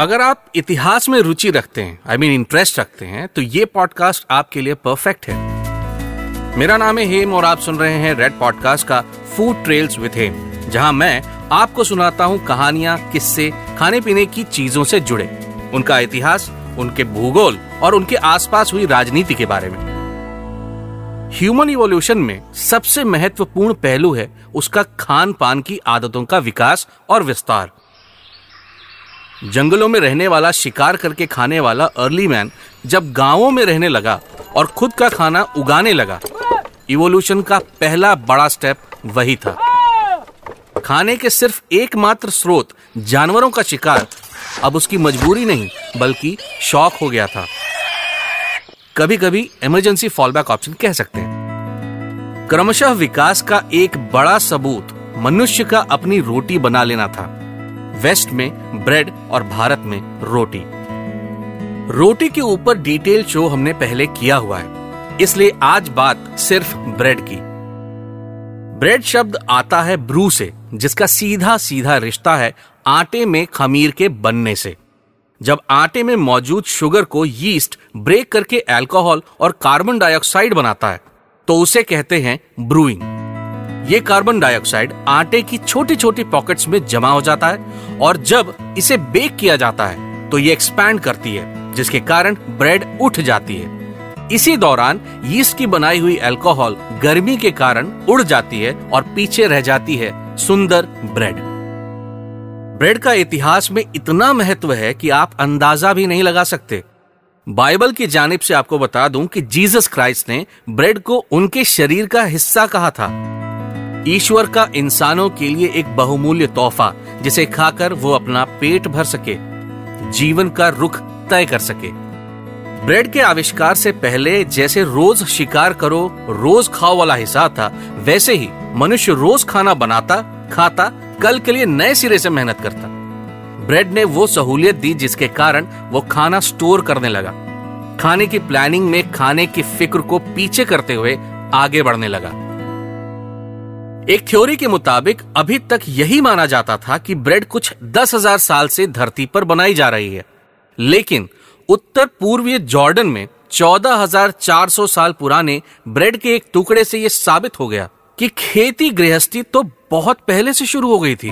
अगर आप इतिहास में रुचि रखते हैं आई मीन इंटरेस्ट रखते हैं तो ये पॉडकास्ट आपके लिए परफेक्ट है। मेरा नाम है हेम और आप सुन रहे हैं रेड पॉडकास्ट का फ़ूड ट्रेल्स विथ हेम जहाँ मैं आपको सुनाता हूँ कहानियाँ, किस्से खाने पीने की चीज़ों से जुड़े, उनका इतिहास, उनके भूगोल और उनके आसपास हुई राजनीति के बारे में। ह्यूमन इवोल्यूशन में सबसे महत्वपूर्ण पहलू है उसका खान पान की आदतों का विकास और विस्तार। जंगलों में रहने वाला, शिकार करके खाने वाला अर्ली मैन जब गाँवों में रहने लगा और खुद का खाना उगाने लगा इवोल्यूशन का पहला बड़ा स्टेप वही था। खाने के सिर्फ़ एकमात्र स्रोत जानवरों का शिकार अब उसकी मजबूरी नहीं, बल्कि शौक हो गया था। कभी कभी इमरजेंसी फॉलबैक ऑप्शन कह सकते हैं। क्रमशः विकास का एक बड़ा सबूत मनुष्य का अपनी रोटी बना लेना था। वेस्ट में, ब्रेड और भारत में रोटी। रोटी के ऊपर डिटेल शो हमने पहले किया हुआ है, इसलिए आज बात सिर्फ़ ब्रेड की। ब्रेड शब्द आता है ब्रू से, जिसका सीधा सीधा रिश्ता है आटे में खमीर के बनने से। जब आटे में मौजूद शुगर को यीस्ट ब्रेक करके अल्कोहल और कार्बन डाइऑक्साइड बनाता है तो उसे कहते हैं ब्रूइंग। ये कार्बन डाइऑक्साइड आटे की छोटी छोटी पॉकेट्स में जमा हो जाता है और जब इसे बेक किया जाता है तो ये एक्सपैंड करती है, जिसके कारण ब्रेड उठ जाती है। इसी दौरान यीस्ट की बनाई हुई अल्कोहल गर्मी के कारण उड़ जाती है और पीछे रह जाती है सुंदर ब्रेड ब्रेड का इतिहास में इतना महत्व है कि आप अंदाज़ा भी नहीं लगा सकते। बाइबल की जानिब से आपको बता दूँ कि जीसस क्राइस्ट ने ब्रेड को उनके शरीर का हिस्सा कहा था। ईश्वर का इंसानों के लिए एक बहुमूल्य तोहफा, जिसे खाकर वो अपना पेट भर सके, जीवन का रुख तय कर सके। ब्रेड के आविष्कार से पहले जैसे रोज शिकार करो, रोज खाओ वाला हिसाब था, वैसे ही मनुष्य रोज खाना बनाता, खाता, कल के लिए नए सिरे से मेहनत करता। ब्रेड ने वो सहूलियत दी जिसके कारण वो खाना स्टोर करने लगा। खाने की प्लानिंग में खाने की फ़िक्र को पीछे करते हुए आगे बढ़ने लगा। एक थ्योरी के मुताबिक, अभी तक यही माना जाता था कि ब्रेड कुछ दस हज़ार साल से धरती पर बनाई जा रही है। लेकिन, उत्तर पूर्वीय जॉर्डन में चौदह हज़ार चार सौ साल पुराने ब्रेड के एक टुकड़े से यह साबित हो गया कि खेती गृहस्थी तो बहुत पहले से शुरू हो गई थी।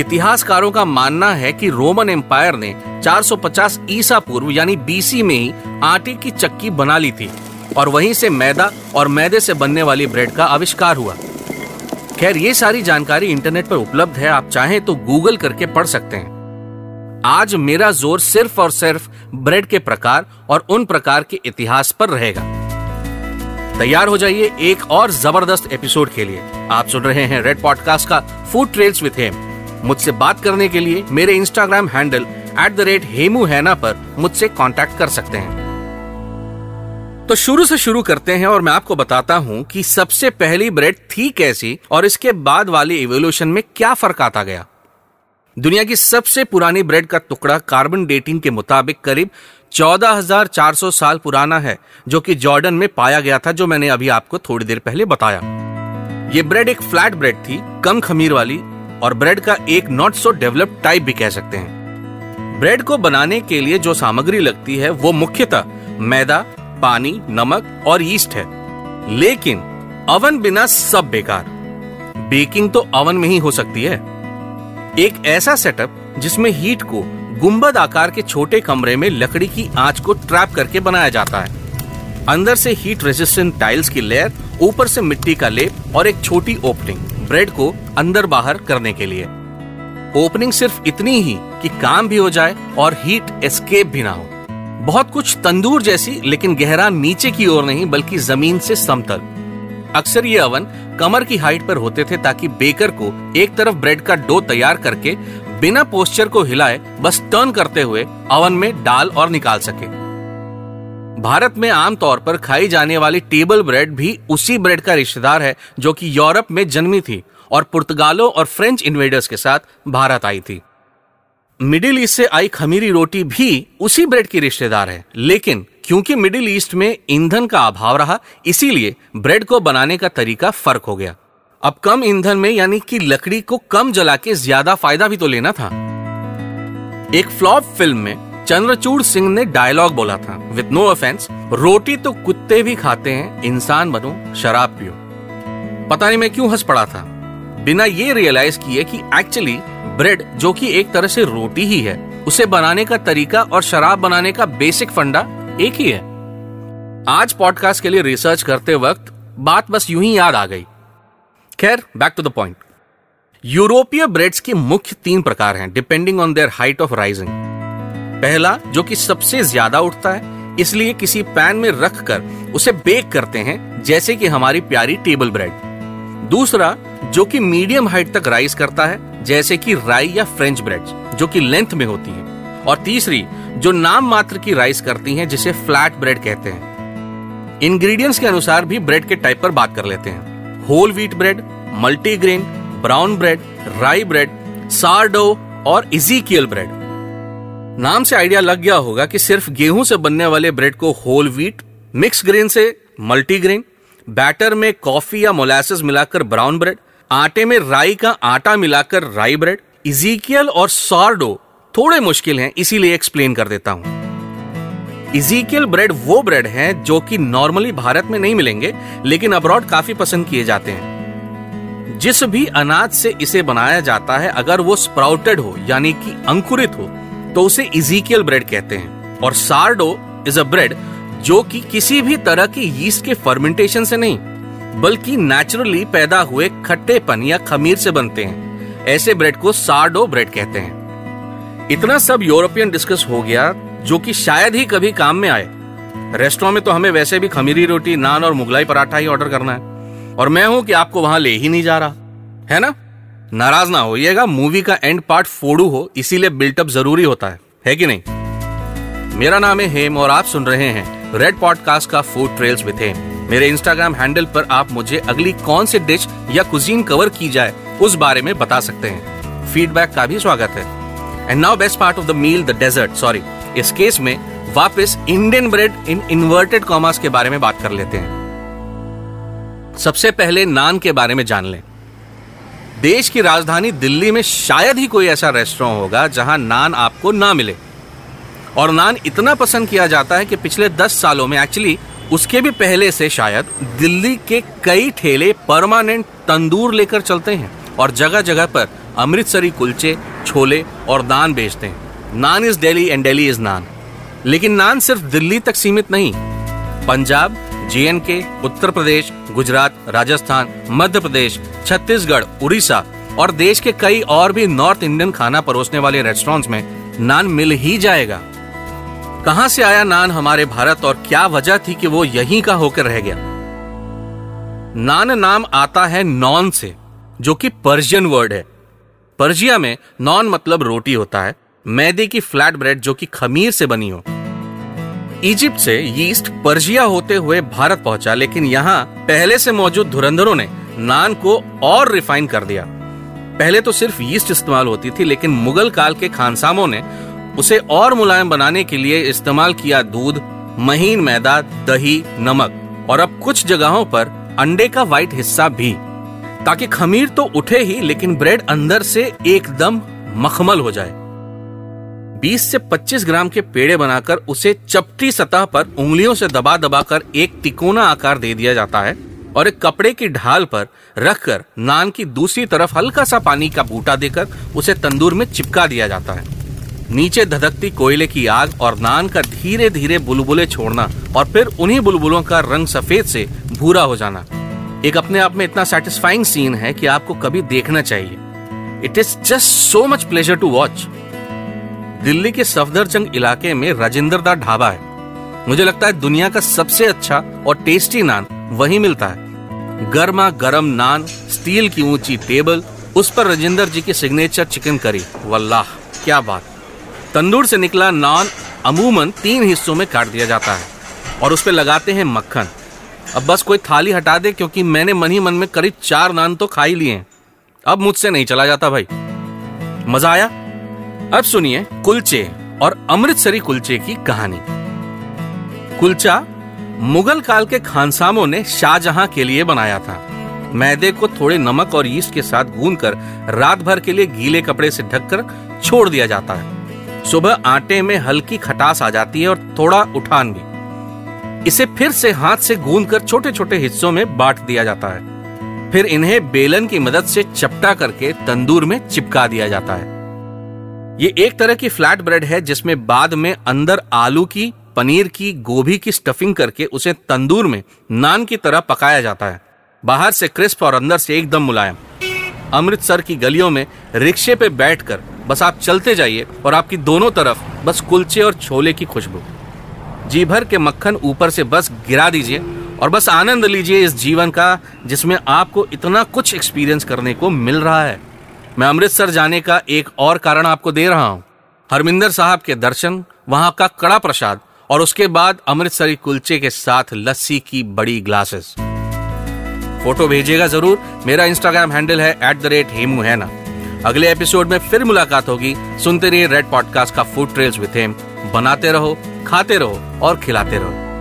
इतिहासकारों का मानना है कि रोमन एम्पायर ने 450 ईसा पूर्व, यानी बीसी में ही आटे की चक्की बना ली थी, और वहीं से मैदा और मैदे से बनने वाली ब्रेड का आविष्कार हुआ। खैर, ये सारी जानकारी इंटरनेट पर उपलब्ध है, आप चाहें तो गूगल करके पढ़ सकते हैं। आज मेरा ज़ोर सिर्फ़ और सिर्फ़ ब्रेड के प्रकार और उन प्रकार के इतिहास पर रहेगा। तैयार हो जाइए एक और ज़बरदस्त एपिसोड के लिए। आप सुन रहे हैं रेड पॉडकास्ट का फ़ूड ट्रेल्स विथ हेम मुझसे बात करने के लिए मेरे Instagram handle at the rate Hemu हैना पर मुझसे कांटेक्ट कर सकते हैं। तो शुरू से शुरू करते हैं और मैं आपको बताता हूँ कि सबसे पहली ब्रेड थी कैसी और इसके बाद वाली इवोल्यूशन में क्या फ़र्क आता गया। दुनिया की सबसे पुरानी ब्रेड का टुकड़ा कार्बन डेटिंग के मुताबिक करीब 14,400 साल पुराना है जो कि जॉर्डन में पाया गया था जो मैंने अभी आपको थोड़ी देर पहले बताया। ये ब्रेड एक फ्लैट ब्रेड थी कम खमीर वाली और ब्रेड का एक नॉट सो डेवलप्ड टाइप भी कह सकते हैं। ब्रेड को बनाने के लिए जो सामग्री लगती है वो मुख्यतः मैदा पानी, नमक और ईस्ट है। लेकिन अवन बिना सब बेकार। बेकिंग तो अवन में ही हो सकती है। एक ऐसा सेटअप जिसमें हीट को गुंबद आकार के छोटे कमरे में लकड़ी की आँच को ट्रैप करके बनाया जाता है। अंदर से हीट रेजिस्टेंट टाइल्स की लेयर ऊपर से मिट्टी का लेप और एक छोटी ओपनिंग ब्रेड को अंदर बाहर करने के लिए। ओपनिंग सिर्फ़ इतनी ही कि काम भी हो जाए और हीट एस्केप भी ना हो। बहुत कुछ तंदूर जैसी, लेकिन गहरा नीचे की ओर नहीं, बल्कि ज़मीन से समतल। अक्सर ये अवन कमर की हाइट पर होते थे ताकि बेकर को एक तरफ़ ब्रेड का डो तैयार करके बिना पोस्चर को हिलाए, बस टर्न करते हुए अवन में डाल और निकाल सके। भारत में आमतौर पर खाई जाने वाली टेबल ब्रेड भी उसी ब्रेड का रिश्तेदार है, जो कि यूरोप में जन्मी थी और पुर्तगालों और फ्रेंच इन्वेडर्स के साथ भारत आई थी। मिडिल ईस्ट से आई खमीरी रोटी भी उसी ब्रेड की रिश्तेदार है। लेकिन क्योंकि मिडिल ईस्ट में ईंधन का अभाव रहा, इसीलिए ब्रेड को बनाने का तरीका फ़र्क हो गया। अब कम ईंधन में यानी कि लकड़ी को कम जला के ज़्यादा फ़ायदा भी तो लेना था। एक फ्लॉप फ़िल्म में चंद्रचूड़ सिंह ने डायलॉग बोला था विद नो ऑफेंस रोटी तो कुत्ते भी खाते हैं, इंसान बनो, शराब पियो। पता नहीं मैं क्यों हंस पड़ा था। बिना ये रियलाइज़ किए कि एक्चुअली ब्रेड जो कि एक तरह से रोटी ही है, उसे बनाने का तरीका और शराब बनाने का बेसिक फंडा एक ही है। आज पॉडकास्ट के लिए रिसर्च करते वक्त बात बस यूँ ही याद आ गई। खैर बैक टू द पॉइंट यूरोपीय ब्रेड्स के मुख्य तीन प्रकार हैं depending on their height of rising पहला, जो कि सबसे ज़्यादा उठता है, इसलिए किसी पैन में रखकर उसे बेक करते हैं, जैसे कि हमारी प्यारी टेबल ब्रेड दूसरा, जो कि मीडियम हाइट तक राइज करता है, जैसे कि राई या फ्रेंच ब्रेड, जो कि लेंथ में होती है। और तीसरी, जो नाम मात्र की राइस करती हैं, जिसे फ्लैट ब्रेड कहते हैं। इंग्रेडिएंट्स के अनुसार भी ब्रेड के टाइप पर बात कर लेते हैं। Whole wheat bread, multigrain, brown bread, rye bread, sourdough और इजीकियल ब्रेड। नाम से आइडिया लग गया होगा कि सिर्फ़ गेहूँ से बनने वाले ब्रेड को होल व्हीट, मिक्स ग्रेन से मल्टीग्रेन बैटर में कॉफ़ी या मोलासिस मिलाकर ब्राउन ब्रेड, आटे में राई का आटा मिलाकर राई ब्रेड, इजीकियल और सारडो थोड़े मुश्किल हैं, इसीलिए एक्सप्लेन कर देता हूँ। इजीकियल ब्रेड वो ब्रेड हैं जो कि नॉर्मली भारत में नहीं मिलेंगे, लेकिन अब्रॉड काफ़ी पसंद किए जाते हैं। जिस भी अनाज से इसे बनाया जाता है, अगर वो स्प्राउटेड हो, यानी कि अंकुरित हो तो उसे इजीकियल ब्रेड कहते हैं। और सार्डो इज़ अ ब्रेड जो कि किसी भी तरह की यीस्ट के फर्मेंटेशन से नहीं, बल्कि नेचुरली पैदा हुए खट्टेपन या खमीर से बनते हैं। ऐसे ब्रेड को सार्डो ब्रेड कहते हैं। इतना सब यूरोपियन डिस्कस हो गया, जो कि शायद ही कभी काम में आए। रेस्टोरेंट में तो हमें वैसे भी खमीरी रोटी, नान और मुगलाई पराठा ही ऑर्डर करना है। और मैं हूँ कि आपको वहाँ ले ही नहीं जा रहा। है ना? नाराज़ ना होइएगा मूवी का एंड पार्ट फोड़ू हो, इसीलिए बिल्टअप ज़रूरी होता है। है कि नहीं? मेरा नाम है हेम और आप सुन रहे हैं रेड पॉडकास्ट का फ़ूड ट्रेल्स विथ हेम मेरे इंस्टाग्राम हैंडल पर आप मुझे अगली कौन सी डिश या कुजीन कवर की जाए, उस बारे में बता सकते हैं। फीडबैक का भी स्वागत है। And now best part of the meal the dessert sorry इस केस में वापस Indian bread in inverted commas के बारे में बात कर लेते हैं। सबसे पहले नान के बारे में जान लें। देश की राजधानी दिल्ली में शायद ही कोई ऐसा रेस्टोरेंट होगा जहाँ नान आपको ना मिले। और नान इतना पसंद किया जाता है कि पिछले दस सालों में एक्चुअली उसके भी पहले से शायद दिल्ली के कई ठेले परमानेंट तंदूर लेकर चलते हैं और जगह जगह पर अमृतसरी कुलचे, छोले और नान बेचते हैं। Naan is Delhi and Delhi is naan. लेकिन नान सिर्फ़ दिल्ली तक सीमित नहीं। Punjab J and K Uttar Pradesh, Gujarat, Rajasthan, Madhya Pradesh, Chhattisgarh, Orissa और देश के कई और भी नॉर्थ इंडियन खाना परोसने वाले रेस्टोरेंट्स में नान मिल ही जाएगा। कहाँ से आया नान हमारे भारत और क्या वजह थी कि वो यहीं का होकर रह गया? नान नाम आता है नॉन से, जो कि पर्शियन वर्ड है। पर्जिया में नॉन मतलब रोटी होता है, मैदे की फ्लैट ब्रेड जो कि खमीर से बनी हो। इजिप्ट से यीस्ट पर्जिया होते हुए भारत पहुँचा, लेकिन यहाँ पहले से मौजूद धुरंधरों ने नान को और रिफाइन कर दिया। पहले तो सिर्फ़ यीस्ट इस्तेमाल होती थी, लेकिन मुगल काल के खानसामों ने उसे और मुलायम बनाने के लिए इस्तेमाल किया दूध, महीन मैदा, दही, नमक, और अब कुछ जगहों पर अंडे का व्हाइट हिस्सा भी। ताकि खमीर तो उठे ही, लेकिन ब्रेड अंदर से एकदम मखमल हो जाए। 20 से 25 ग्राम के पेड़े बनाकर उसे चपटी सतह पर उंगलियों से दबा दबा कर एक तिकोना आकार दे दिया जाता है, और एक कपड़े की ढाल पर रखकर नान की दूसरी तरफ़ हल्का सा पानी का बूटा देकर उसे तंदूर में चिपका दिया जाता है। नीचे धधकती कोयले की आग और नान का धीरे धीरे बुलबुले छोड़ना और फिर उन्हीं बुलबुलों का रंग सफ़ेद से भूरा हो जाना। एक अपने आप में इतना सेटिस्फाइंग सीन है कि आपको कभी देखना चाहिए। It is just so much pleasure to watch Delhi के सफदरजंग इलाके में राजेंद्र दा ढाबा है। मुझे लगता है दुनिया का सबसे अच्छा और टेस्टी नान वही मिलता है। गर्मा गर्म नान स्टील की ऊँची टेबल उस पर राजेंद्र जी की सिग्नेचर चिकन करी वल्लाह, क्या बात। तंदूर से निकला नान अमूमन तीन हिस्सों में काट दिया जाता है और उस पर लगाते हैं मक्खन। अब बस कोई थाली हटा दे, क्योंकि मैंने मन ही मन में करीब चार नान तो खा ही लिए हैं। अब मुझसे नहीं चला जाता भाई। मज़ा आया? अब सुनिए कुलचे और अमृतसरी कुलचे की कहानी। कुलचा मुगल काल के खानसामों ने शाहजहां के लिए बनाया था। मैदे को थोड़े नमक और ईस्ट के साथ गूंद कर रात भर के लिए गीले कपड़े से ढककर छोड़ दिया जाता है। सुबह आटे में हल्की खटास आ जाती है और थोड़ा उठान भी। इसे फिर से हाथ से गूंद कर छोटे छोटे हिस्सों में बांट दिया जाता है। फिर इन्हें बेलन की मदद से चपटा करके तंदूर में चिपका दिया जाता है। ये एक तरह की फ्लैट ब्रेड है जिसमें बाद में अंदर आलू की, पनीर की, गोभी की स्टफिंग करके उसे तंदूर में नान की तरह पकाया जाता है। बाहर से क्रिस्प और अंदर से एकदम मुलायम। अमृतसर की गलियों में रिक्शे पे बैठकर बस आप चलते जाइए और आपकी दोनों तरफ़ बस कुलचे और छोले की खुशबू। जी भर के मक्खन ऊपर से बस गिरा दीजिए और बस आनंद लीजिए इस जीवन का, जिसमें आपको इतना कुछ एक्सपीरियंस करने को मिल रहा है। मैं अमृतसर जाने का एक और कारण आपको दे रहा हूँ। हरमिंदर साहब के दर्शन, वहाँ का कड़ा प्रसाद और उसके बाद अमृतसरी कुलचे के साथ लस्सी की बड़ी ग्लासेस फ़ोटो भेजिएगा ज़रूर। मेरा इंस्टाग्राम हैंडल है एट द रेट हेमू है ना। अगले एपिसोड में फिर मुलाकात होगी। सुनते रहिए रेड पॉडकास्ट का फ़ूड ट्रेल्स विथ हेम बनाते रहो, खाते रहो और खिलाते रहो।